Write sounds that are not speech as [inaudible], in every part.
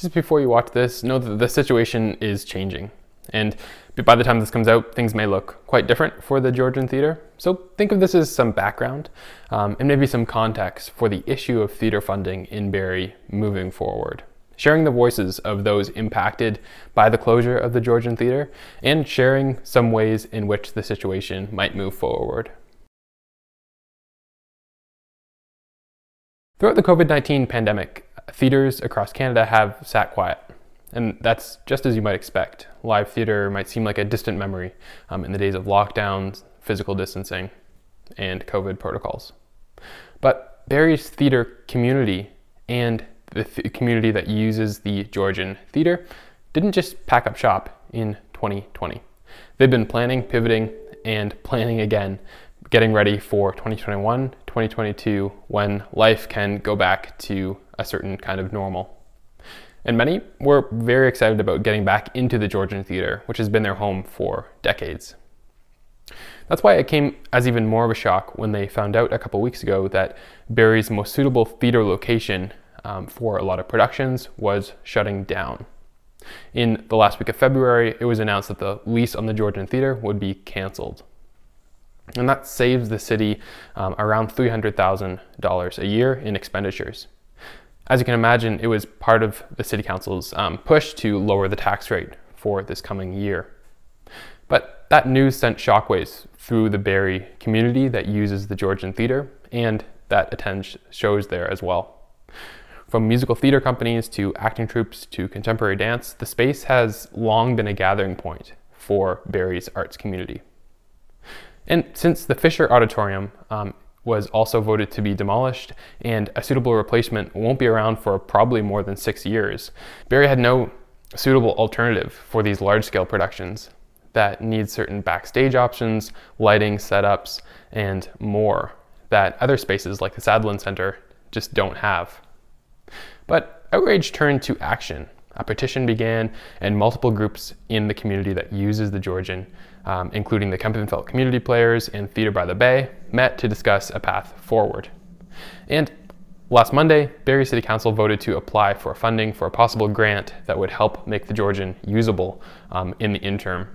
just before you watch this, know that the situation is changing. And by the time this comes out, things may look quite different for the Georgian Theatre. So think of this as some background um, and maybe some context for the issue of theatre funding in Barrie moving forward. Sharing the voices of those impacted by the closure of the Georgian Theatre and sharing some ways in which the situation might move forward. Throughout the COVID 19 pandemic, theatres across Canada have sat quiet. And that's just as you might expect. Live theatre might seem like a distant memory um, in the days of lockdowns, physical distancing, and COVID protocols. But Barrie's theatre community and the th- community that uses the Georgian theatre didn't just pack up shop in 2020. They've been planning, pivoting, and [laughs] planning again getting ready for 2021, 2022, when life can go back to a certain kind of normal. And many were very excited about getting back into the Georgian theater, which has been their home for decades. That's why it came as even more of a shock when they found out a couple weeks ago that Barrie's most suitable theater location um, for a lot of productions was shutting down. In the last week of February, it was announced that the lease on the Georgian Theater would be cancelled. And that saves the city um, around $300,000 a year in expenditures. As you can imagine, it was part of the City Council's um, push to lower the tax rate for this coming year. But that news sent shockwaves through the Barrie community that uses the Georgian Theatre and that attends shows there as well. From musical theatre companies to acting troupes to contemporary dance, the space has long been a gathering point for Barrie's arts community. And since the Fisher Auditorium um, was also voted to be demolished and a suitable replacement won't be around for probably more than six years, Barrie had no suitable alternative for these large scale productions that need certain backstage options, lighting setups, and more that other spaces like the Sadlon Center just don't have. But outrage turned to action. A petition began, and multiple groups in the community that uses the Georgian um, including the Kempenfelt community players and Theatre by the Bay, met to discuss a path forward. And last Monday, Barrie City Council voted to apply for funding for a possible grant that would help make the Georgian usable um, in the interim,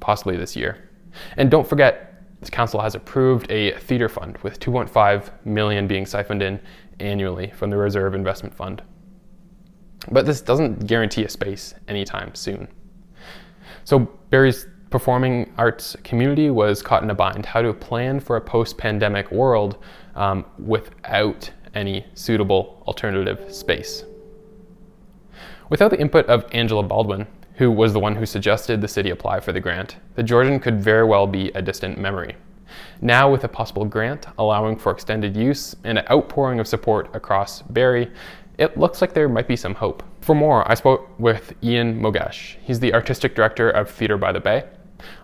possibly this year. And don't forget, the council has approved a theatre fund with 2.5 million being siphoned in annually from the Reserve Investment Fund. But this doesn't guarantee a space anytime soon. So Barrie's performing arts community was caught in a bind how to plan for a post pandemic world um, without any suitable alternative space. Without the input of Angela Baldwin, who was the one who suggested the city apply for the grant, the Georgian could very well be a distant memory. Now, with a possible grant allowing for extended use and an outpouring of support across Barrie, it looks like there might be some hope. For more, I spoke with Ian Mogash. He's the artistic director of Theatre by the Bay,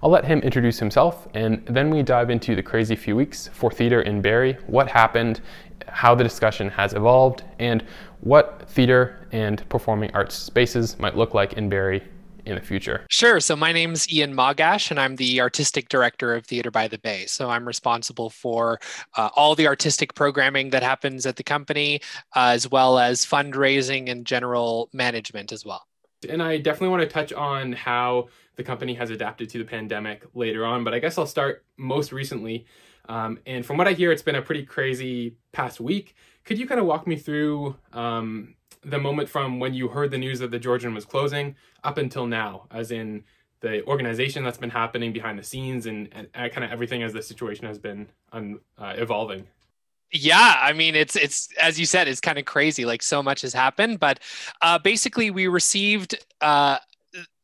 I'll let him introduce himself and then we dive into the crazy few weeks for theatre in Barrie, what happened, how the discussion has evolved, and what theatre and performing arts spaces might look like in Barrie in the future? Sure. So my name's Ian Mogash, and I'm the artistic director of Theatre by the Bay. So I'm responsible for uh, all the artistic programming that happens at the company, uh, as well as fundraising and general management as well. And I definitely want to touch on how the company has adapted to the pandemic later on, but I guess I'll start most recently. Um, and from what I hear, it's been a pretty crazy past week. Could you kind of walk me through um, the moment from when you heard the news that the Georgian was closing up until now, as in the organization that's been happening behind the scenes and, and kind of everything as the situation has been un, uh, evolving? yeah i mean it's it's as you said it's kind of crazy like so much has happened but uh, basically we received uh,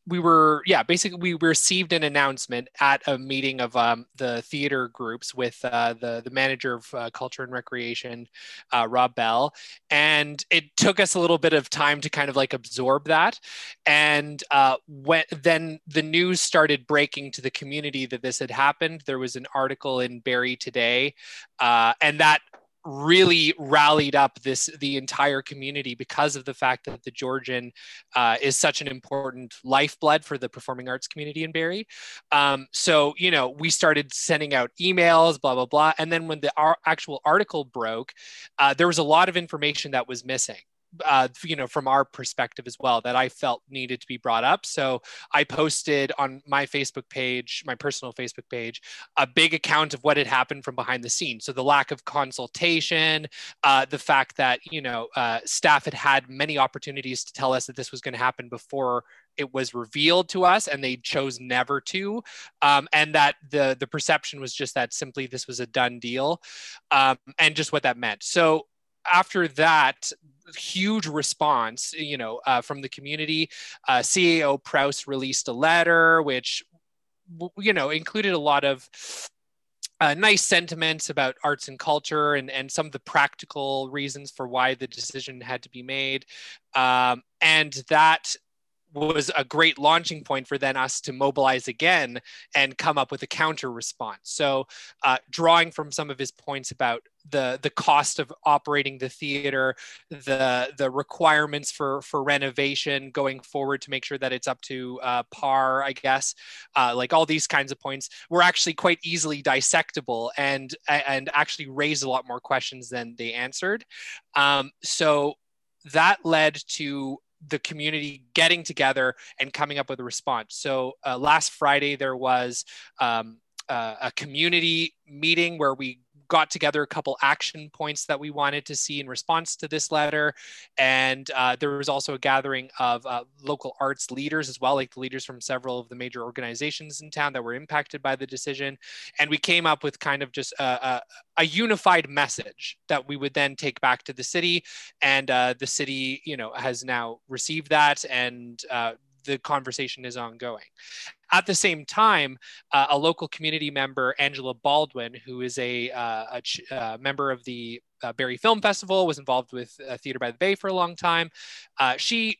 we were yeah basically we received an announcement at a meeting of um, the theater groups with uh, the the manager of uh, culture and recreation uh, rob bell. And it took us a little bit of time to kind of like absorb that. And uh, when then the news started breaking to the community that this had happened. There was an article in Barrie today uh, and that really rallied up this the entire community because of the fact that the Georgian uh, is such an important lifeblood for the performing arts community in Barrie. Um, so you know we started sending out emails, blah blah blah, and then when the our actual article broke, uh, there was a lot of information that was missing. Uh, you know, from our perspective as well, that I felt needed to be brought up. So I posted on my Facebook page, my personal Facebook page, a big account of what had happened from behind the scenes. So the lack of consultation, uh, the fact that you know uh, staff had had many opportunities to tell us that this was going to happen before it was revealed to us and they chose never to um, and that the the perception was just that simply this was a done deal um, and just what that meant so after that huge response, you know, uh, from the community. Uh, CAO Prowse released a letter which, you know, included a lot of uh, nice sentiments about arts and culture and, and some of the practical reasons for why the decision had to be made. Um, and that was a great launching point for then us to mobilize again and come up with a counter response. So, uh, drawing from some of his points about the the cost of operating the theater, the the requirements for for renovation going forward to make sure that it's up to uh, par, I guess, uh, like all these kinds of points were actually quite easily dissectable and and actually raised a lot more questions than they answered. Um, so that led to the community getting together and coming up with a response. So uh, last Friday there was um, uh, a community meeting where we got together a couple action points that we wanted to see in response to this letter. And uh, there was also a gathering of uh, local arts leaders as well, like the leaders from several of the major organizations in town that were impacted by the decision. And we came up with kind of just a, a, a unified message that we would then take back to the city. And uh, the city, you know, has now received that and uh, the conversation is ongoing. At the same time, uh, a local community member, Angela Baldwin, who is a, uh, a ch- uh, member of the uh, Barrie Film Festival, was involved with uh, Theater by the Bay for a long time. Uh, she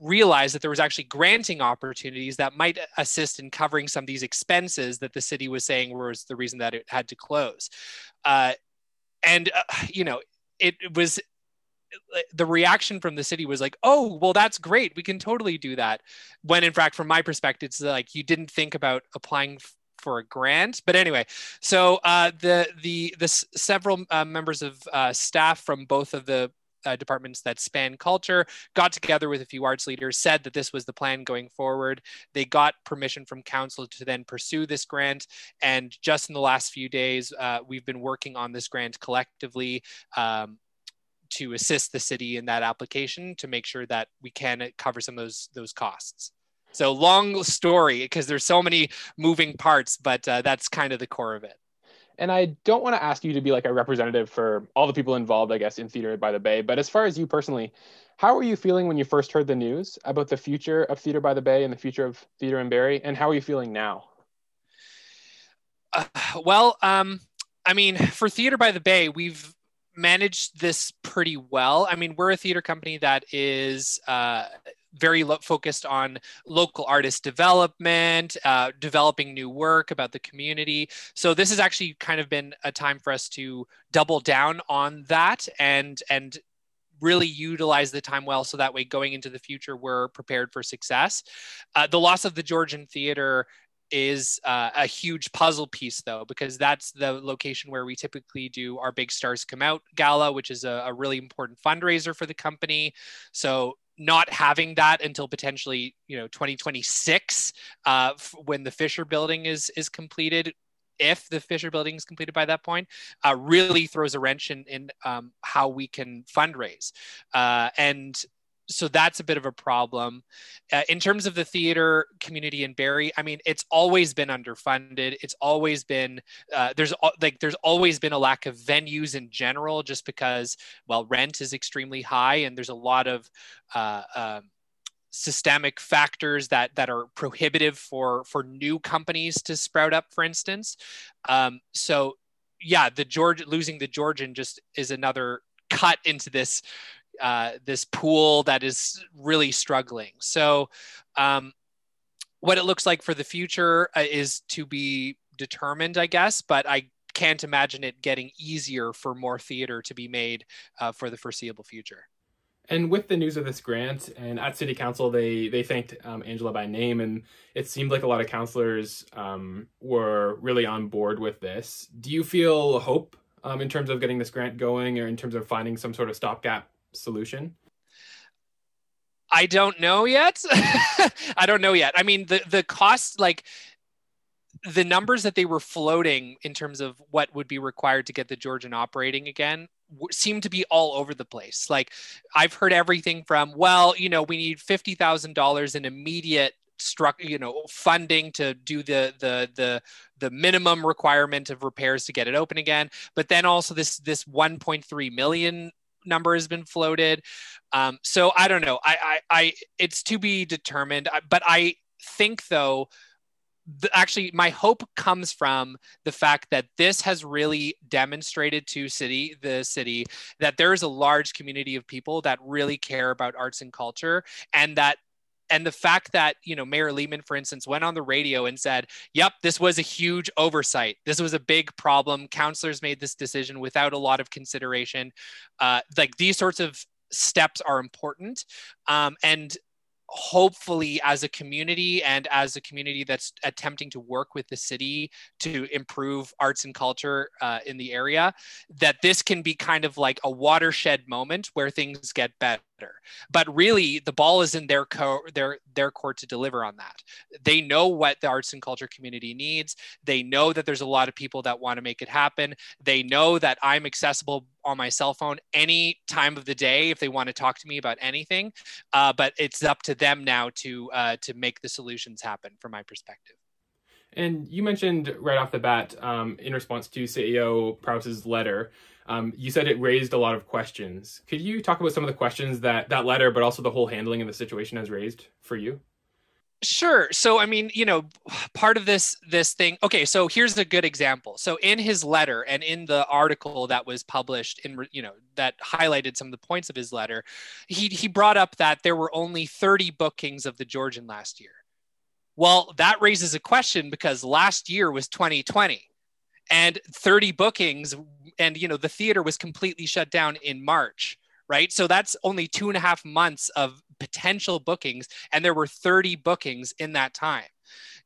realized that there was actually granting opportunities that might assist in covering some of these expenses that the city was saying was the reason that it had to close. and, you know, it was the reaction from the city was like, "Oh, well, that's great. We can totally do that." When in fact, from my perspective, it's like you didn't think about applying for a grant. But anyway, so uh, the the the several uh, members of uh, staff from both of the uh, departments that span culture got together with a few arts leaders said that this was the plan going forward they got permission from council to then pursue this grant and just in the last few days uh, we've been working on this grant collectively um, to assist the city in that application to make sure that we can cover some of those those costs. So long story because there's so many moving parts, but uh, that's kind of the core of it. And I don't want to ask you to be like a representative for all the people involved, I guess, in Theater by the Bay. But as far as you personally, how were you feeling when you first heard the news about the future of Theater by the Bay and the future of theater in Barrie? And how are you feeling now? Uh, well, um, I mean, for Theater by the Bay, we've managed this pretty well. I mean, we're a theater company that is uh, very lo- focused on local artist development, uh, developing new work about the community. So this has actually kind of been a time for us to double down on that and and really utilize the time well so that way going into the future we're prepared for success uh, the loss of the georgian theater is uh, a huge puzzle piece though because that's the location where we typically do our big stars come out gala which is a, a really important fundraiser for the company so not having that until potentially you know 2026 uh, when the fisher building is is completed if the Fisher building is completed by that point, uh, really throws a wrench in, in um, how we can fundraise. Uh, and so that's a bit of a problem. Uh, in terms of the theater community in Barrie, I mean, it's always been underfunded. It's always been uh, there's like there's always been a lack of venues in general, just because well, rent is extremely high, and there's a lot of uh, um, systemic factors that that are prohibitive for for new companies to sprout up. For instance, um, so yeah, the George losing the Georgian just is another cut into this uh, this pool that is really struggling. So, um, what it looks like for the future uh, is to be determined, I guess. But I can't imagine it getting easier for more theater to be made uh, for the foreseeable future. And with the news of this grant, and at City Council, they they thanked um, Angela by name, and it seemed like a lot of councillors um, were really on board with this. Do you feel hope um, in terms of getting this grant going, or in terms of finding some sort of stopgap solution? I don't know yet. [laughs] I don't know yet. I mean, the the cost, like the numbers that they were floating in terms of what would be required to get the Georgian operating again seem to be all over the place. Like I've heard everything from, well, you know, we need fifty thousand dollars in immediate struck you know funding to do the the the the minimum requirement of repairs to get it open again but then also this this 1.3 million number has been floated. Um, so i don't know. I, I i it's to be determined. But i think though the, actually my hope comes from the fact that this has really demonstrated to city the city that there is a large community of people that really care about arts and culture and that and the fact that you know mayor lehman for instance went on the radio and said yep this was a huge oversight. This was a big problem. Councilors made this decision without a lot of consideration. Uh, like these sorts of steps are important. Um, and hopefully as a community and as a community that's attempting to work with the city to improve arts and culture uh, in the area that this can be kind of like a watershed moment where things get better but really the ball is in their co- their their court to deliver on that. They know what the arts and culture community needs. They know that there's a lot of people that want to make it happen. They know that i'm accessible on my cell phone any time of the day if they want to talk to me about anything. Uh, but it's up to them now to uh, to make the solutions happen from my perspective. And you mentioned right off the bat um, in response to ceo Prowse's letter um, you said it raised a lot of questions. Could you talk about some of the questions that that letter, but also the whole handling of the situation has raised for you? Sure. So I mean, you know, part of this this thing. Okay, so here's a good example. So in his letter and in the article that was published in you know that highlighted some of the points of his letter, he he brought up that there were only 30 bookings of the Georgian last year. Well, that raises a question because last year was 2020 and 30 bookings and you know the theater was completely shut down in march right? So that's only two and a half months of potential bookings and there were 30 bookings in that time.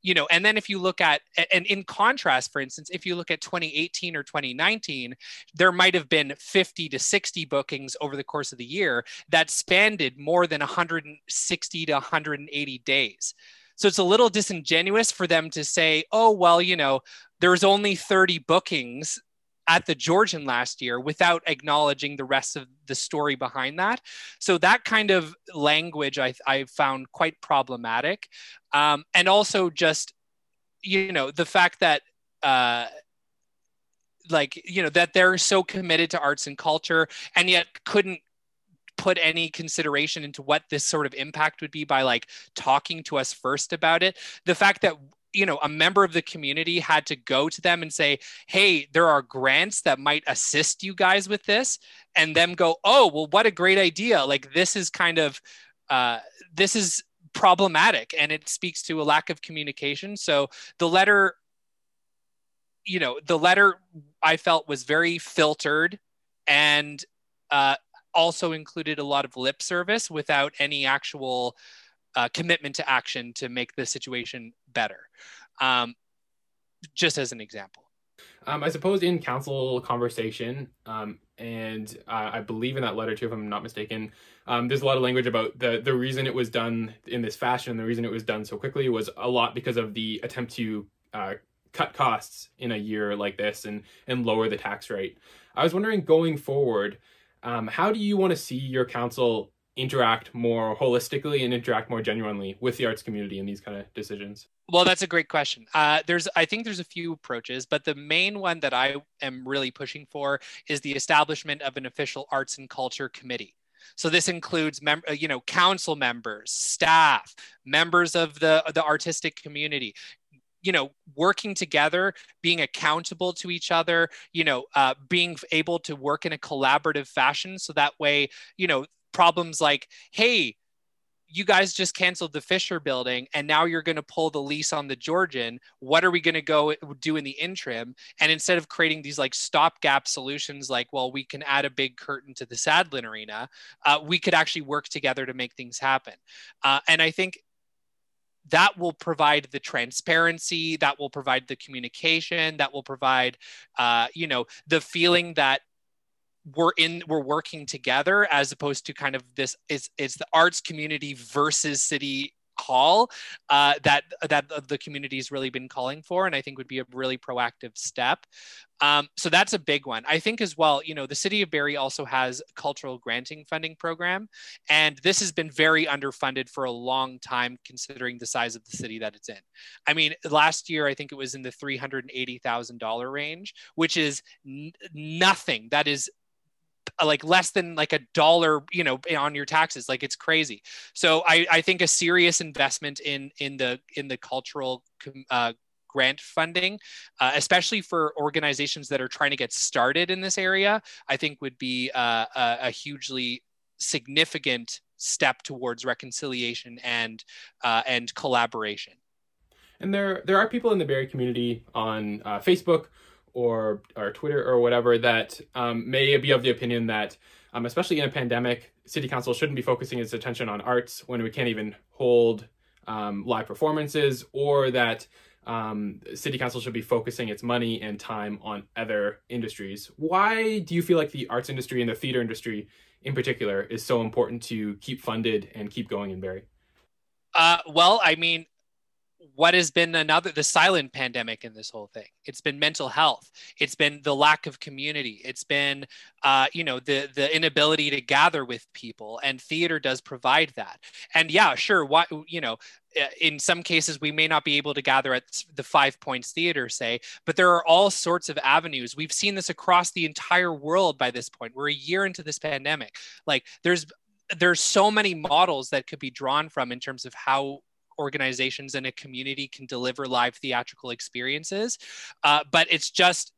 You know and then if you look at and in contrast for instance if you look at 2018 or 2019 there might have been 50 to 60 bookings over the course of the year that spanned more than 160 to 180 days so it's a little disingenuous for them to say, oh, well, you know, there's only 30 bookings at the Georgian last year without acknowledging the rest of the story behind that. So that kind of language I, I found quite problematic. Um, and also just, you know, the fact that, uh, like, you know, that they're so committed to arts and culture and yet couldn't put any consideration into what this sort of impact would be by like talking to us first about it. The fact that you know a member of the community had to go to them and say hey there are grants that might assist you guys with this and them go oh well what a great idea. Like this is kind of uh, this is problematic and it speaks to a lack of communication. So the letter you know the letter i felt was very filtered and uh, also included a lot of lip service without any actual uh, commitment to action to make the situation better. Um, just as an example. Um, I suppose in council conversation, um, and uh, I believe in that letter too, if I'm not mistaken, um, there's a lot of language about the the reason it was done in this fashion, the reason it was done so quickly was a lot because of the attempt to uh, cut costs in a year like this and and lower the tax rate. I was wondering going forward, um, how do you want to see your council interact more holistically and interact more genuinely with the arts community in these kind of decisions? Well, that's a great question. Uh, there's, I think there's a few approaches, but the main one that I am really pushing for is the establishment of an official arts and culture committee. So this includes, mem- uh, you know, council members, staff, members of the the artistic community, you know working together being accountable to each other you know uh, being able to work in a collaborative fashion so that way you know problems like hey you guys just canceled the Fisher building and now you're going to pull the lease on the Georgian. What are we going to go do in the interim? And instead of creating these like stopgap solutions, like, well, we can add a big curtain to the Sadlon Arena, uh, we could actually work together to make things happen. Uh, and I think that will provide the transparency that will provide the communication that will provide uh, you know the feeling that we're in we're working together as opposed to kind of this is it's the arts community versus city hall uh, that that the community has really been calling for and i think would be a really proactive step. Um, so that's a big one. I think as well you know the city of barrie also has a cultural granting funding program and this has been very underfunded for a long time considering the size of the city that it's in. I mean last year i think it was in the $380000 range which is n- nothing. That is like less than like a dollar you know on your taxes like it's crazy. So i i think a serious investment in in the in the cultural uh, grant funding uh, especially for organizations that are trying to get started in this area i think would be uh, a, a, hugely significant step towards reconciliation and uh, and collaboration. And there there are people in the barrie community on uh, facebook or or Twitter or whatever that um, may be of the opinion that, um, especially in a pandemic, city council shouldn't be focusing its attention on arts when we can't even hold um, live performances, or that um, city council should be focusing its money and time on other industries. Why do you feel like the arts industry and the theater industry, in particular, is so important to keep funded and keep going in Barrie? Uh, well, I mean, what has been another the silent pandemic in this whole thing. It's been mental health. It's been the lack of community. It's been uh, you know the the inability to gather with people and theater does provide that. And yeah sure what you know uh, in some cases we may not be able to gather at the five points theater say but there are all sorts of avenues. We've seen this across the entire world by this point. We're a year into this pandemic. Like there's there's so many models that could be drawn from in terms of how organizations and a community can deliver live theatrical experiences. Uh, but it's just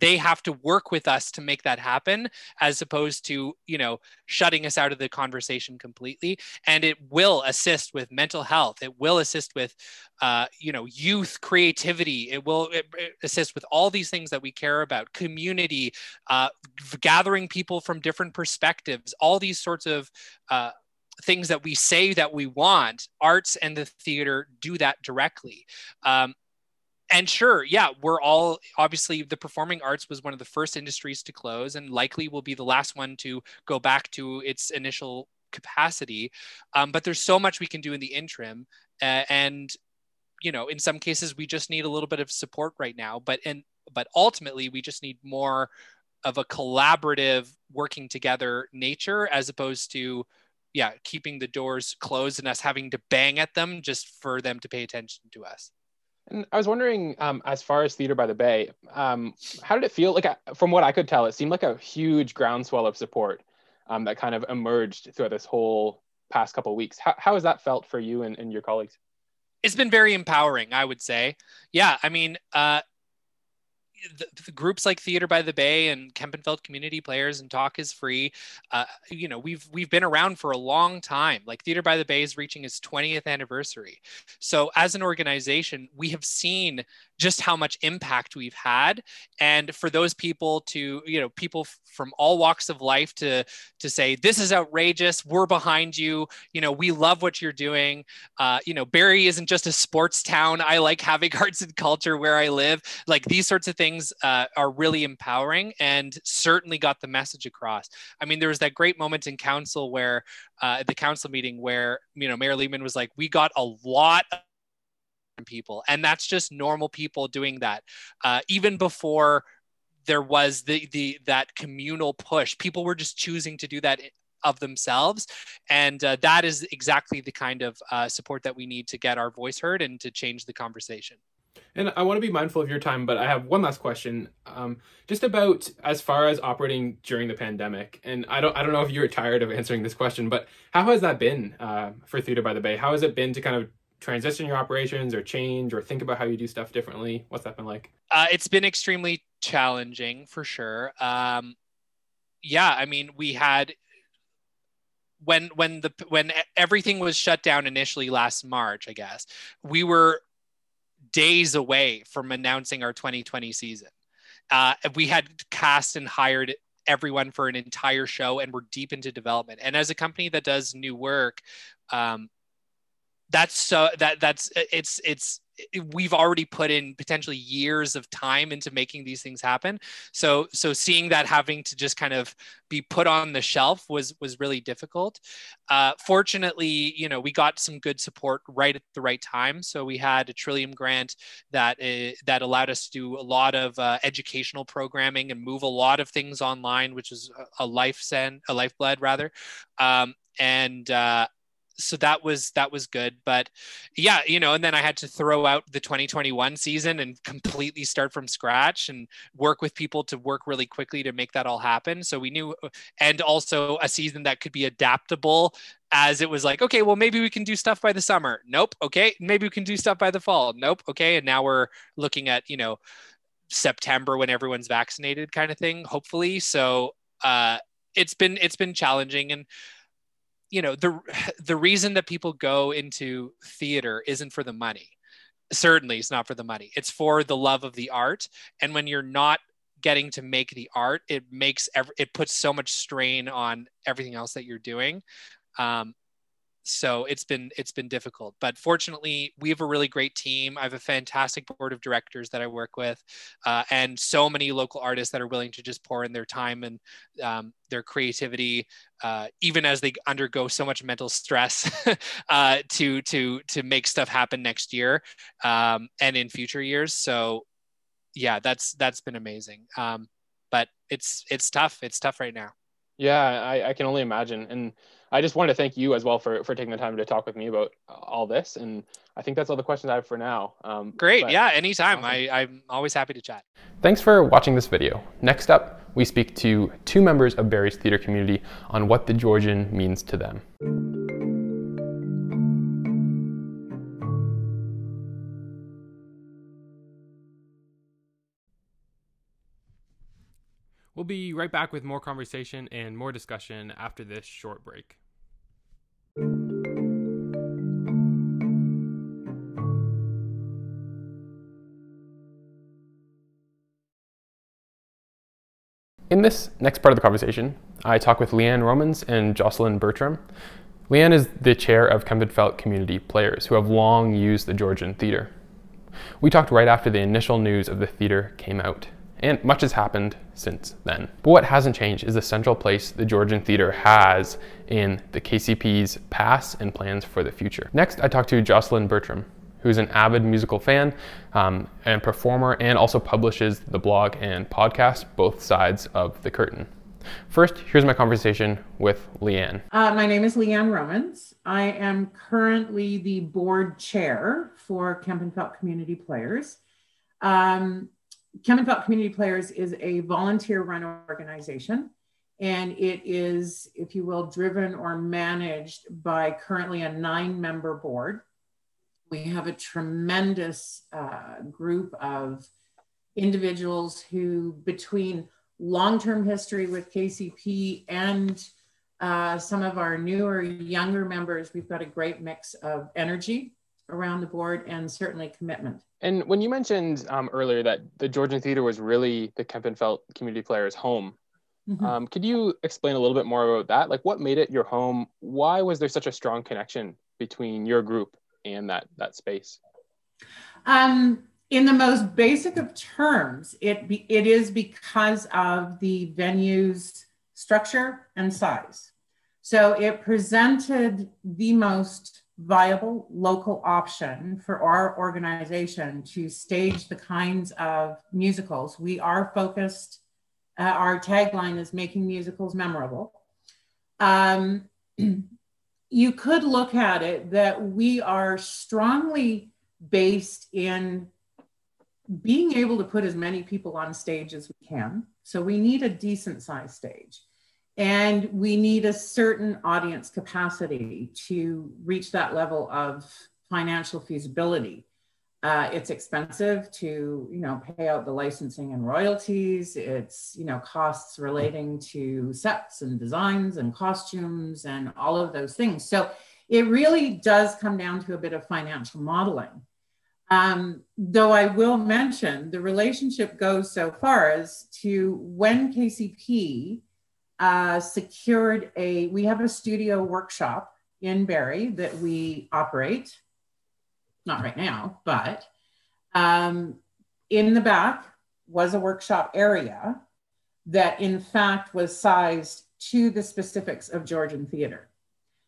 they have to work with us to make that happen as opposed to you know shutting us out of the conversation completely. And it will assist with mental health. It will assist with uh, you know youth creativity. It will it, it assist with all these things that we care about. Community uh, gathering people from different perspectives. All these sorts of uh, things that we say that we want, arts and the theater do that directly. Um, and sure, yeah, we're all obviously the performing arts was one of the first industries to close and likely will be the last one to go back to its initial capacity. Um, but there's so much we can do in the interim. Uh, and, you know, in some cases, we just need a little bit of support right now. But, and, but ultimately, we just need more of a collaborative working together nature as opposed to yeah, keeping the doors closed and us having to bang at them just for them to pay attention to us. And I was wondering, um, as far as Theater by the Bay, um, how did it feel? Like, from what I could tell, it seemed like a huge groundswell of support um, that kind of emerged throughout this whole past couple weeks. How, how has that felt for you and, and your colleagues? It's been very empowering, I would say. Yeah, I mean, uh, the, the, groups like Theater by the Bay and Kempenfelt Community Players and Talk is Free, uh, you know, we've we've been around for a long time. Like Theater by the Bay is reaching its 20th anniversary. So as an organization, we have seen just how much impact we've had. And for those people to you know people from all walks of life to to say this is outrageous. We're behind you. You know we love what you're doing. Uh, you know barrie isn't just a sports town. I like having arts and culture where i live. Like these sorts of things uh, are really empowering and certainly got the message across. I mean there was that great moment in council where uh, the council meeting where you know mayor Lehman was like we got a lot Of people and that's just normal people doing that. Uh, even before there was the the that communal push people were just choosing to do that of themselves. And uh, that is exactly the kind of uh, support that we need to get our voice heard and to change the conversation and I want to be mindful of your time, but I have one last question, um, just about as far as operating during the pandemic. And I don't, I don't know if you're tired of answering this question, but how has that been uh, for Theater by the Bay? How has it been to kind of transition your operations or change or think about how you do stuff differently? What's that been like? Uh, it's been extremely challenging for sure. Um, yeah, I mean, we had when when the when everything was shut down initially last March, I guess we were days away from announcing our 2020 season. Uh, we had cast and hired everyone for an entire show, and we're deep into development. And as a company that does new work, um, that's so that that's it's it's we've already put in potentially years of time into making these things happen. So so seeing that having to just kind of be put on the shelf was was really difficult. Uh, fortunately, you know, we got some good support right at the right time. So we had a Trillium grant that uh, that allowed us to do a lot of uh, educational programming and move a lot of things online, which is a, a life send a lifeblood rather. Um, and uh, so that was that was good but yeah you know and then i had to throw out the 2021 season and completely start from scratch and work with people to work really quickly to make that all happen. So we knew and also a season that could be adaptable as it was like okay well maybe we can do stuff by the summer. Nope. Okay. Maybe we can do stuff by the fall. Nope. Okay. And now we're looking at you know september when everyone's vaccinated kind of thing hopefully. So uh it's been it's been challenging and you know the [sighs] the reason that people go into theater isn't for the money. Certainly it's not for the money. It's for the love of the art. And when you're not getting to make the art it makes every, it puts so much strain on everything else that you're doing. Um, so it's been it's been difficult but fortunately we have a really great team. I have a fantastic board of directors that i work with uh, and so many local artists that are willing to just pour in their time and um, their creativity uh, even as they undergo so much mental stress [laughs] uh, to to to make stuff happen next year um, and in future years. So yeah that's that's been amazing. Um, but it's it's tough. It's tough right now yeah I, I can only imagine and I just wanted to thank you as well for for taking the time to talk with me about all this. And I think that's all the questions I have for now. Um, Great. Yeah. Anytime. Awesome. I, I'm always happy to chat. Thanks for watching this video. Next up, we speak to two members of Barrie's theater community on what the Georgian means to them. Be right back with more conversation and more discussion after this short break. In this next part of the conversation, I talk with Leanne Romans and Jocelyn Bertram. Leanne is the chair of Kempenfelt Community Players, who have long used the Georgian Theatre. We talked right after the initial news of the theatre came out and much has happened since then. But what hasn't changed is the central place the Georgian Theatre has in the KCP's past and plans for the future. Next, I talked to Jocelyn Bertram, who's an avid musical fan um, and performer and also publishes the blog and podcast, Both Sides of the Curtain. First, here's my conversation with Leanne. Uh, my name is Leanne Romans. I am currently the board chair for Kempenfelt Community Players. Um, Kempenfelt Community Players is a volunteer run organization, and it is, if you will, driven or managed by currently a nine member board. We have a tremendous uh, group of individuals who, between long term history with KCP and uh, some of our newer, younger members, we've got a great mix of energy around the board and certainly commitment. And when you mentioned um, earlier that the Georgian Theatre was really the Kempenfelt community players' home, mm-hmm. um, could you explain a little bit more about that? Like, what made it your home? Why was there such a strong connection between your group and that that space? Um, in the most basic of terms, it be, it is because of the venue's structure and size. So it presented the most viable local option for our organization to stage the kinds of musicals. We are focused, uh, our tagline is making musicals memorable. Um, [clears throat] you could look at it that we are strongly based in being able to put as many people on stage as we can. So we need a decent sized stage. And we need a certain audience capacity to reach that level of financial feasibility. Uh, it's expensive to, you know, pay out the licensing and royalties. It's, you know, costs relating to sets and designs and costumes and all of those things. So it really does come down to a bit of financial modeling. Um, though I will mention the relationship goes so far as to when KCP uh, secured a, we have a studio workshop in Barrie that we operate. not right now, but um, in the back was a workshop area that, in fact, was sized to the specifics of Georgian theater.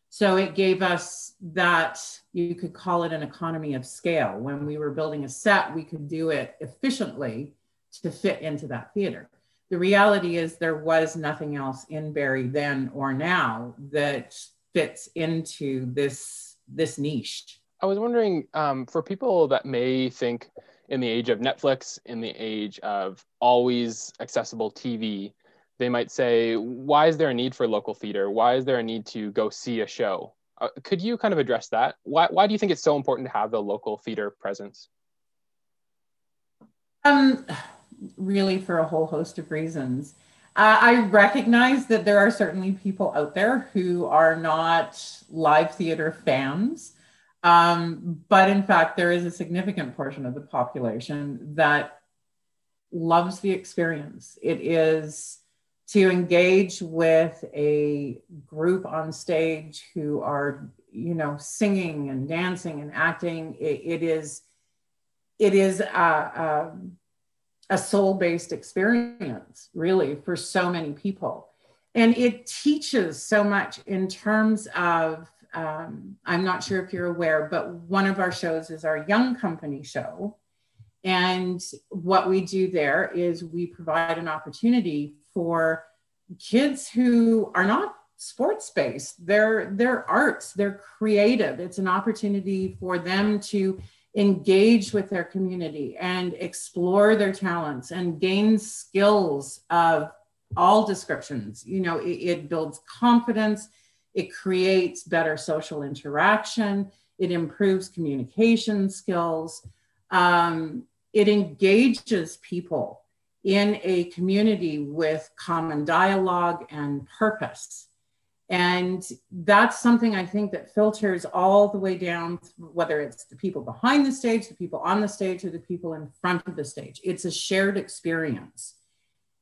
So it gave us that, you could call it an economy of scale. When we were building a set, we could do it efficiently to fit into that theater. The reality is, there was nothing else in Barrie then or now that fits into this, this niche. I was wondering um, for people that may think in the age of Netflix, in the age of always accessible TV, they might say, why is there a need for local theater? Why is there a need to go see a show? Uh, could you kind of address that? Why, why do you think it's so important to have the local theater presence? Um, really, for a whole host of reasons. Uh, I recognize that there are certainly people out there who are not live theater fans. Um, but in fact, there is a significant portion of the population that loves the experience. It is to engage with a group on stage who are, you know, singing and dancing and acting. it, it is, it is a, a, a soul-based experience, really, for so many people, and it teaches so much in terms of. Um, I'm not sure if you're aware, but one of our shows is our Young Company show. And what we do there is we provide an opportunity for kids who are not sports based they're they're arts they're creative it's an opportunity for them to engage with their community and explore their talents and gain skills of all descriptions you know it, it builds confidence it creates better social interaction it improves communication skills um, it engages people in a community with common dialogue and purpose. And that's something I think that filters all the way down, whether it's the people behind the stage, the people on the stage, or the people in front of the stage. It's a shared experience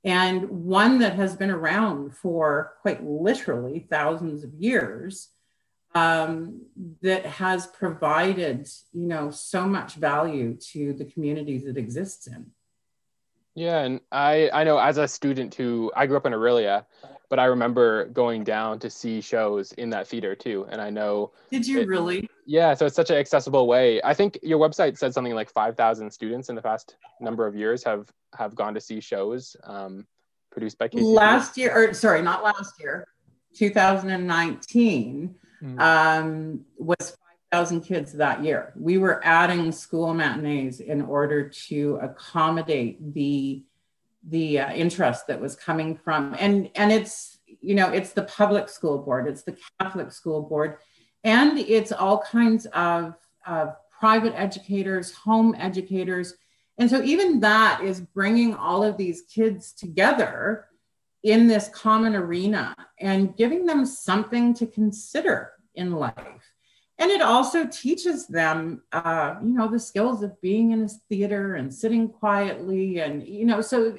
and one that has been around for quite literally thousands of years um, that has provided, you know, so much value to the communities it exists in. Yeah, and I I know as a student who I grew up in Orillia, but I remember going down to see shows in that theater too. And I know Did you it, really? Yeah, so it's such an accessible way. I think your website said something like 5,000 students in the past number of years have have gone to see shows um, produced by KCP. Last year or sorry, not last year. 2019 mm-hmm. um, was 5,000 kids that year. We were adding school matinees in order to accommodate the the uh, interest that was coming from and and it's you know it's the public school board it's the catholic school board and it's all kinds of, of private educators home educators and so even that is bringing all of these kids together in this common arena and giving them something to consider in life and it also teaches them uh, you know the skills of being in a theater and sitting quietly and you know so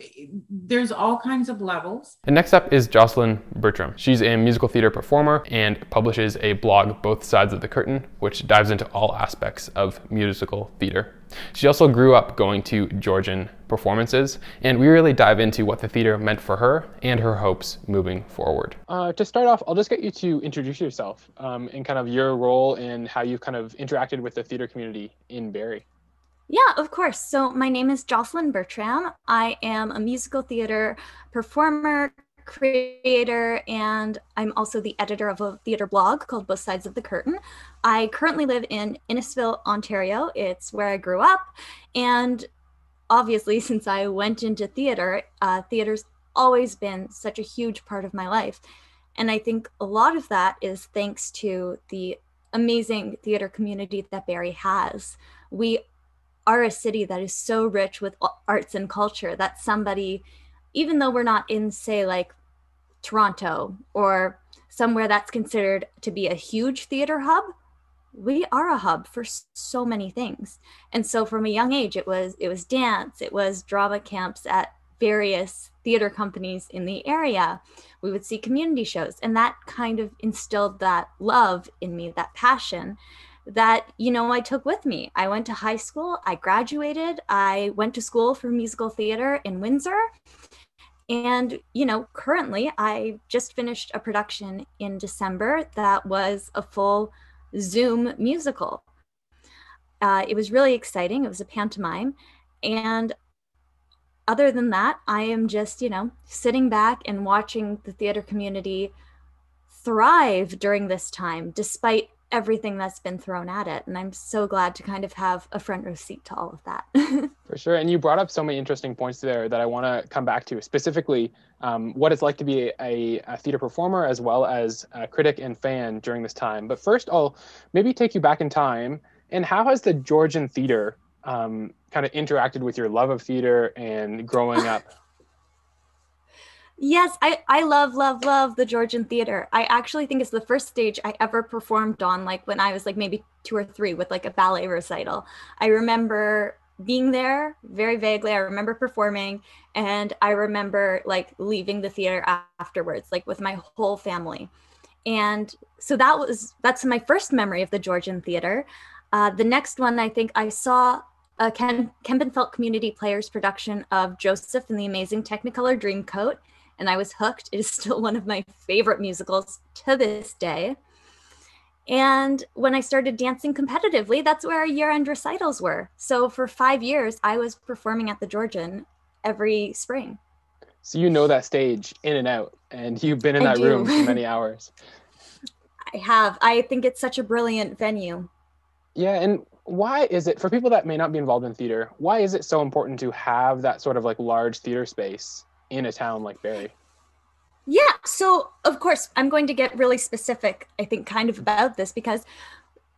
there's all kinds of levels. And next up is jocelyn bertram. She's a musical theater performer and publishes a blog both sides of the curtain which dives into all aspects of musical theater she also grew up going to georgian performances, and we really dive into what the theater meant for her and her hopes moving forward. Uh, to start off, I'll just get you to introduce yourself um, and kind of your role and how you've kind of interacted with the theater community in Barrie. Yeah, of course. So my name is Jocelyn Bertram. I am a musical theater performer, creator, and I'm also the editor of a theater blog called Both Sides of the Curtain. I currently live in Innisfil, Ontario. It's where I grew up. And obviously, [laughs] since I went into theater, uh, theater's always been such a huge part of my life. And I think a lot of that is thanks to the amazing theater community that Barrie has. We are a city that is so rich with arts and culture that somebody, even though we're not in, say, like Toronto or somewhere that's considered to be a huge theater hub, we are a hub for so many things and so from a young age it was it was dance it was drama camps at various theater companies in the area we would see community shows and that kind of instilled that love in me that passion that you know I took with me. I went to high school, I graduated, I went to school for musical theater in Windsor. And you know, currently I just finished a production in December that was a full Zoom musical. Uh, it was really exciting. It was a pantomime. And other than that, I am just, you know, sitting back and watching the theater community thrive during this time, despite everything that's been thrown at it. And I'm so glad to kind of have a front row seat to all of that. [laughs] For sure. And you brought up so many interesting points there that I want to come back to, specifically um, what it's like to be a, a, theater performer as well as a critic and fan during this time. But first, I'll maybe take you back in time. And how has the Georgian theater um, kind of interacted with your love of theater and growing up? [laughs] Yes, I, I love, love, love the Georgian theater. I actually think it's the first stage I ever performed on, like when I was like maybe two or three with like a ballet recital. I remember being there very vaguely. I remember performing and I remember like leaving the theater afterwards, like with my whole family. And so that was, that's my first memory of the Georgian theater. Uh, the next one, I think I saw a Ken, Kempenfelt Community Players production of Joseph and the Amazing Technicolor Dreamcoat and I was hooked. It is still one of my favorite musicals to this day. And when I started dancing competitively, that's where our year end recitals were. So for five years, I was performing at the Georgian every spring. So you know that stage in and out, and you've been in I that do. room for many [laughs] hours. I have. I think it's such a brilliant venue. Yeah. And why is it, for people that may not be involved in theater, why is it so important to have that sort of like large theater space? In a town like Barrie? Yeah, so of course, I'm going to get really specific, I think, kind of about this because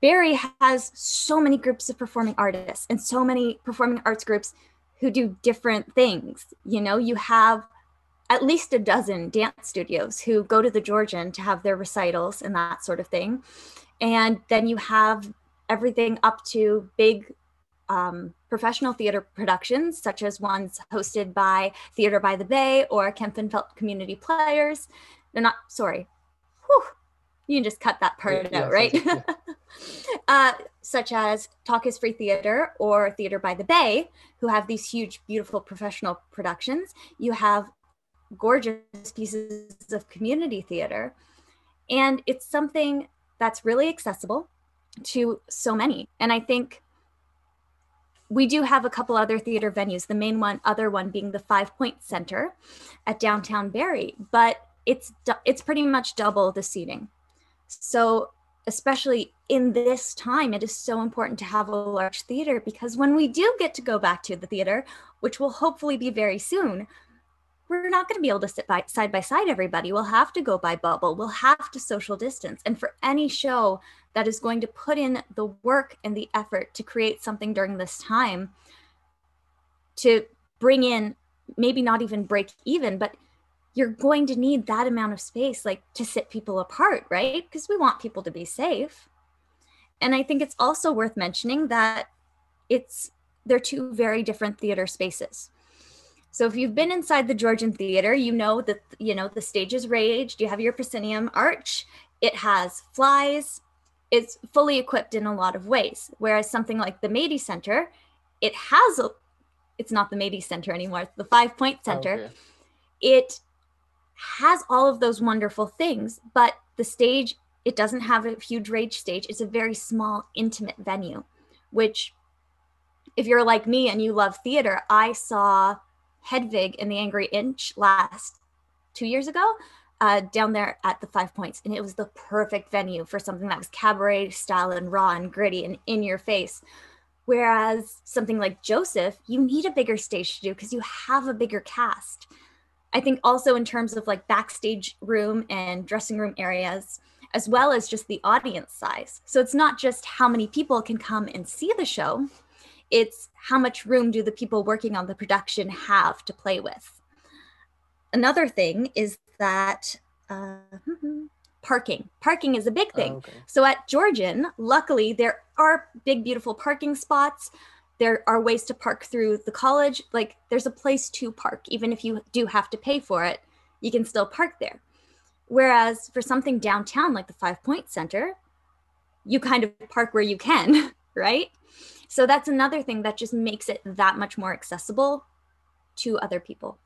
Barrie has so many groups of performing artists and so many performing arts groups who do different things. You know, you have at least a dozen dance studios who go to the Georgian to have their recitals and that sort of thing. And then you have everything up to big um, professional theater productions, such as ones hosted by Theater by the Bay or Kempenfelt Community Players. They're not, sorry, Whew. you can just cut that part yeah, out, yeah, right? [laughs] yeah. uh, such as Talk is Free Theater or Theater by the Bay, who have these huge, beautiful professional productions. You have gorgeous pieces of community theater. And it's something that's really accessible to so many. And I think we do have a couple other theater venues. The main one, other one being the Five Point Center at downtown Barrie, but it's it's pretty much double the seating. So especially in this time, it is so important to have a large theater because when we do get to go back to the theater, which will hopefully be very soon, we're not going to be able to sit by, side by side everybody. We'll have to go by bubble. We'll have to social distance. And for any show that is going to put in the work and the effort to create something during this time to bring in maybe not even break even but you're going to need that amount of space like to sit people apart right? Because we want people to be safe. And i think it's also worth mentioning that it's they're two very different theater spaces. So if you've been inside the georgian theater you know that you know the stage is raised you have your proscenium arch it has flies it's fully equipped in a lot of ways. Whereas something like the Mady Center, it has a, it's not the Mady Center anymore, it's the Five Point oh, Center. Oh, okay. It has all of those wonderful things, but the stage, it doesn't have a huge rage stage. It's a very small, intimate venue, which, if you're like me and you love theater, I saw Hedwig and the Angry Inch last two years ago uh, down there at the Five Points, and it was the perfect venue for something that was cabaret style and raw and gritty and in your face. Whereas something like Joseph, you need a bigger stage to do because you have a bigger cast. I think also in terms of like backstage room and dressing room areas, as well as just the audience size. So it's not just how many people can come and see the show, it's how much room do the people working on the production have to play with. Another thing is that uh, parking. Parking is a big thing. Oh, okay. So at Georgian, luckily, there are big, beautiful parking spots. There are ways to park through the college. Like there's a place to park, even if you do have to pay for it, you can still park there. Whereas for something downtown like the Five Point Center, you kind of park where you can, [laughs] right? So that's another thing that just makes it that much more accessible to other people.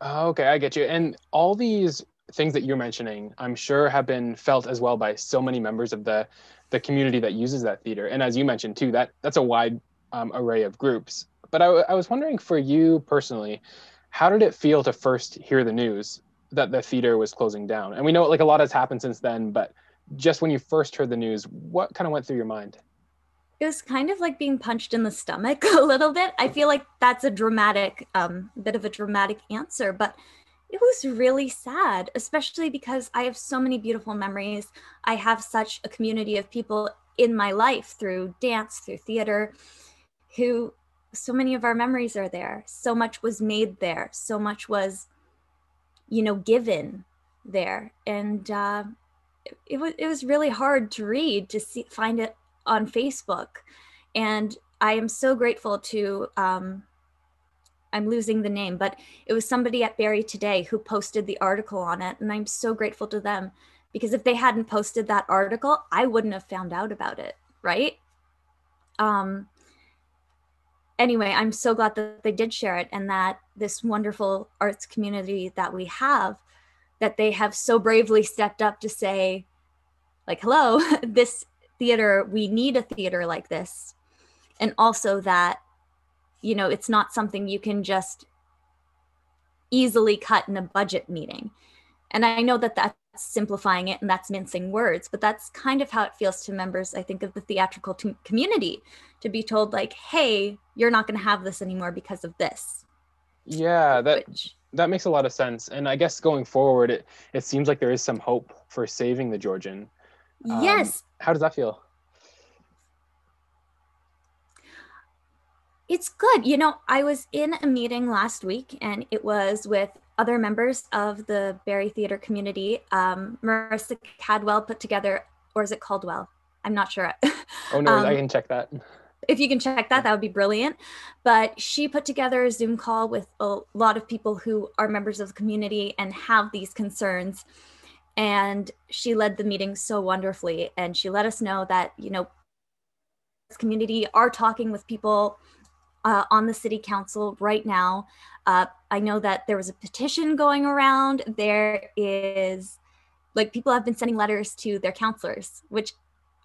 Oh, okay, I get you. And all these things that you're mentioning, I'm sure have been felt as well by so many members of the the community that uses that theater. And as you mentioned too, that that's a wide um, array of groups. But I, I was wondering for you personally, how did it feel to first hear the news that the theater was closing down? And we know like a lot has happened since then, but just when you first heard the news, what kind of went through your mind? It was kind of like being punched in the stomach [laughs] a little bit. I feel like that's a dramatic, um, bit of a dramatic answer, but it was really sad, especially because I have so many beautiful memories. I have such a community of people in my life through dance, through theater, who so many of our memories are there. So much was made there. So much was, you know, given there. And uh, it, it was it was really hard to read to see find it on Facebook. And I am so grateful to um, I'm losing the name, but it was somebody at Barrie Today who posted the article on it. And I'm so grateful to them because if they hadn't posted that article, I wouldn't have found out about it. Right. Um, anyway, I'm so glad that they did share it and that this wonderful arts community that we have, that they have so bravely stepped up to say, like, hello, [laughs] this theater, we need a theater like this. And also that, you know, it's not something you can just easily cut in a budget meeting. And I know that that's simplifying it and that's mincing words, but that's kind of how it feels to members, I think, of the theatrical t- community to be told, like, hey, you're not going to have this anymore because of this. Yeah, that Which, that makes a lot of sense. And I guess going forward, it, it seems like there is some hope for saving the Georgian. Um, yes. How does that feel? It's good. You know, I was in a meeting last week and it was with other members of the Barrie Theatre community. Um, Marissa Cadwell put together, or is it Caldwell? I'm not sure. [laughs] Oh, no, um, I can check that. If you can check that, that would be brilliant. But she put together a Zoom call with a lot of people who are members of the community and have these concerns. And she led the meeting so wonderfully. And she let us know that, you know, this community are talking with people uh, on the city council right now. Uh, I know that there was a petition going around. There is, like, people have been sending letters to their counselors, which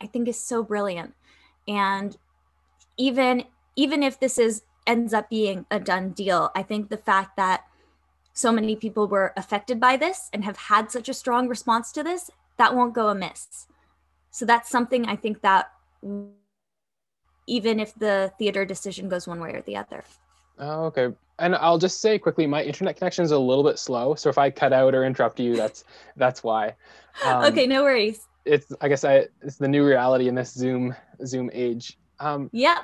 I think is so brilliant. And even even if this is ends up being a done deal, I think the fact that so many people were affected by this and have had such a strong response to this, that won't go amiss. So that's something I think that even if the theater decision goes one way or the other. Oh, okay. And I'll just say quickly, my internet connection is a little bit slow, so if I cut out or interrupt you, that's [laughs] that's why. Um, okay, no worries. It's I guess I it's the new reality in this Zoom Zoom age. Um, yeah.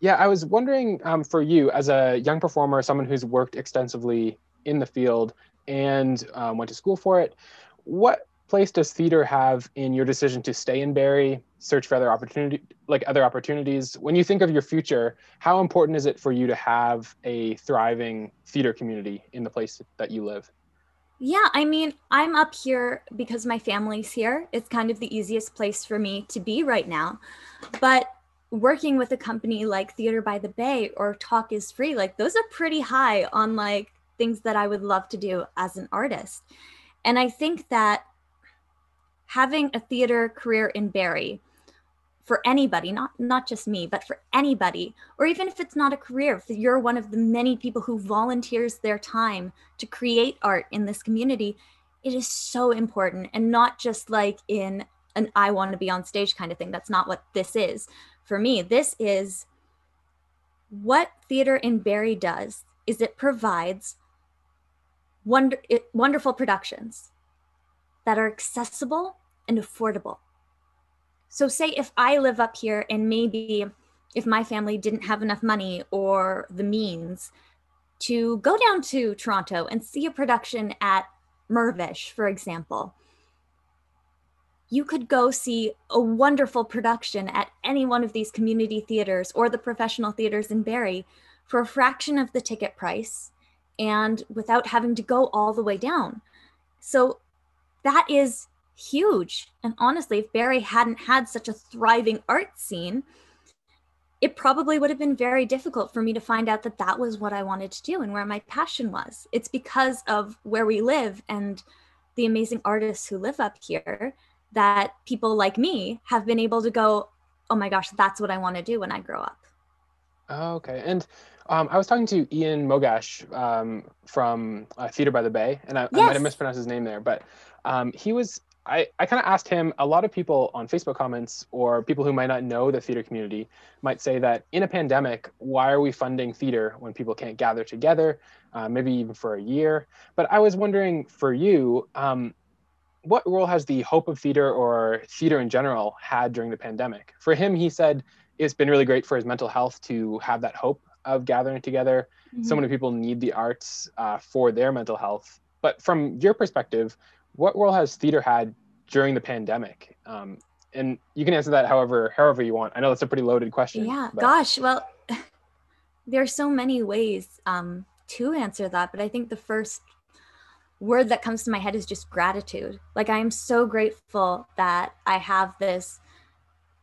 Yeah, I was wondering um, for you as a young performer, someone who's worked extensively in the field and um, went to school for it, what place does theater have in your decision to stay in Barrie, search for other opportunity, like other opportunities? When you think of your future, how important is it for you to have a thriving theater community in the place that you live? Yeah, I mean, I'm up here because my family's here. It's kind of the easiest place for me to be right now. But working with a company like Theater by the Bay or Talk is Free, like those are pretty high on like things that I would love to do as an artist. And I think that having a theater career in Barrie for anybody, not not just me, but for anybody, or even if it's not a career, if you're one of the many people who volunteers their time to create art in this community, it is so important and not just like in an I want to be on stage kind of thing. That's not what this is. For me, this is what theater in Barrie does is it provides wonder, wonderful productions that are accessible and affordable. So, say if I live up here and maybe if my family didn't have enough money or the means to go down to Toronto and see a production at Mirvish, for example, you could go see a wonderful production at any one of these community theaters or the professional theaters in Barrie for a fraction of the ticket price and without having to go all the way down. So that is huge. And honestly, if Barrie hadn't had such a thriving art scene, it probably would have been very difficult for me to find out that that was what I wanted to do and where my passion was. It's because of where we live and the amazing artists who live up here that people like me have been able to go, oh my gosh, that's what I want to do when I grow up. Oh, okay. And um, I was talking to Ian Mogash um, from uh, Theater by the Bay, and I, yes. I might have mispronounced his name there, but um, he was I, I kind of asked him a lot of people on Facebook comments or people who might not know the theater community might say that in a pandemic, why are we funding theater when people can't gather together, uh, maybe even for a year? But I was wondering for you, um, what role has the hope of theater or theater in general had during the pandemic? For him, he said it's been really great for his mental health to have that hope of gathering together. Mm-hmm. So many people need the arts uh, for their mental health. But from your perspective, what role has theater had during the pandemic? Um, and you can answer that however however you want. I know that's a pretty loaded question. Yeah, but. gosh, well, [laughs] there are so many ways um, to answer that, but I think the first word that comes to my head is just gratitude. Like I am so grateful that I have this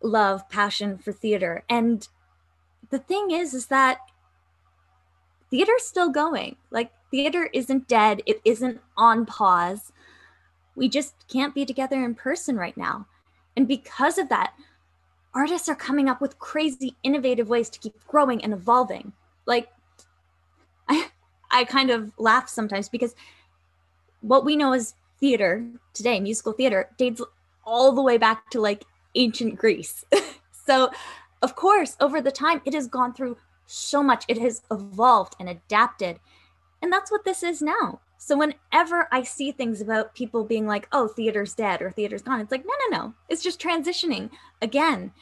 love, passion for theater, and the thing is, is that theater's still going. Like theater isn't dead. It isn't on pause. We just can't be together in person right now. And because of that, artists are coming up with crazy innovative ways to keep growing and evolving. Like [laughs] I I kind of laugh sometimes because what we know as theater today, musical theater, dates all the way back to like ancient Greece. [laughs] so, of course, over the time, it has gone through so much. It has evolved and adapted. And that's what this is now. So whenever I see things about people being like, oh, theater's dead or theater's gone, it's like, no, no, no. It's just transitioning again.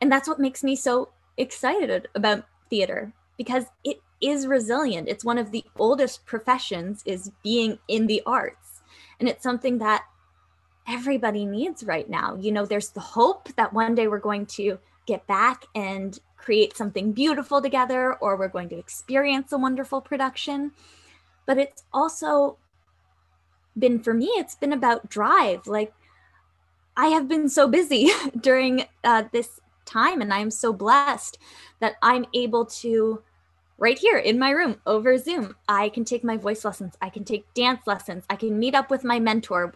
And that's what makes me so excited about theater because it is resilient. It's one of the oldest professions is being in the arts. And it's something that everybody needs right now. You know, there's the hope that one day we're going to get back and create something beautiful together or we're going to experience a wonderful production but it's also been for me it's been about drive like i have been so busy [laughs] during uh, this time and i'm so blessed that i'm able to right here in my room over zoom i can take my voice lessons i can take dance lessons i can meet up with my mentor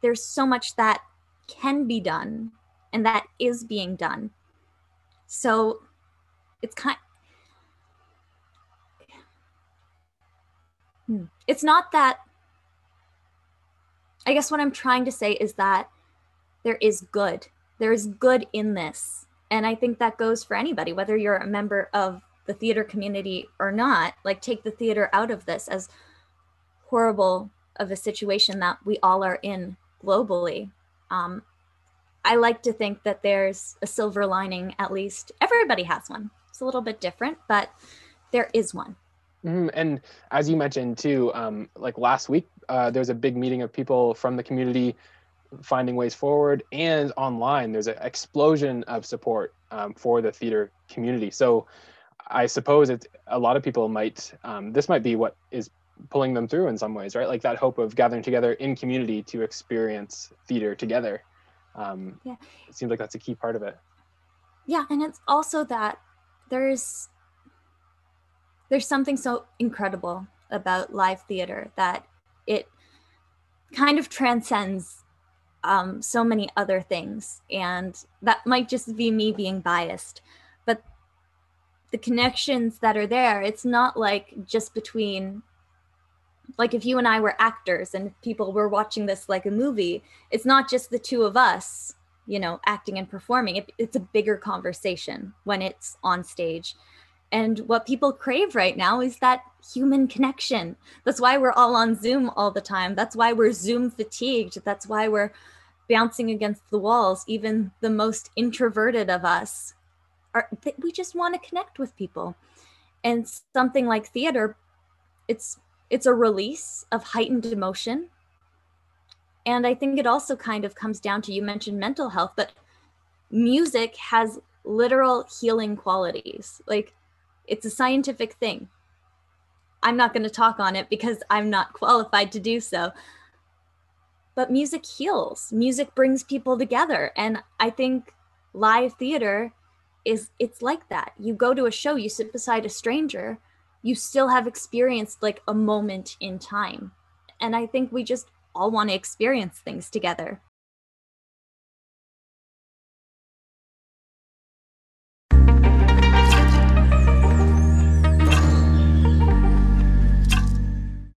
there's so much that can be done and that is being done so it's kind Hmm. It's not that, I guess what I'm trying to say is that there is good. There is good in this. And I think that goes for anybody, whether you're a member of the theater community or not. Like, take the theater out of this as horrible of a situation that we all are in globally. Um, I like to think that there's a silver lining, at least. Everybody has one. It's a little bit different, but there is one. Mm, and as you mentioned too, um, like last week, uh, there was a big meeting of people from the community finding ways forward, and online, there's an explosion of support um, for the theater community. So I suppose it's a lot of people might um, this might be what is pulling them through in some ways, right? Like that hope of gathering together in community to experience theater together. Um, yeah, it seems like that's a key part of it. Yeah, and it's also that there's there's something so incredible about live theater that it kind of transcends um, so many other things. And that might just be me being biased. But the connections that are there, it's not like just between, like if you and I were actors and people were watching this like a movie, it's not just the two of us, you know, acting and performing. It, it's a bigger conversation when it's on stage. And what people crave right now is that human connection. That's why we're all on Zoom all the time. That's why we're Zoom fatigued. That's why we're bouncing against the walls. Even the most introverted of us are we just want to connect with people. And something like theater, it's it's a release of heightened emotion. And I think it also kind of comes down to you mentioned mental health, but music has literal healing qualities. Like it's a scientific thing. I'm not going to talk on it because I'm not [laughs] qualified to do so. but music heals. Music brings people together. And I think live theater is it's like that. You go to a show, you sit beside a stranger, you still have experienced like a moment in time. And I think we just all want to experience things together.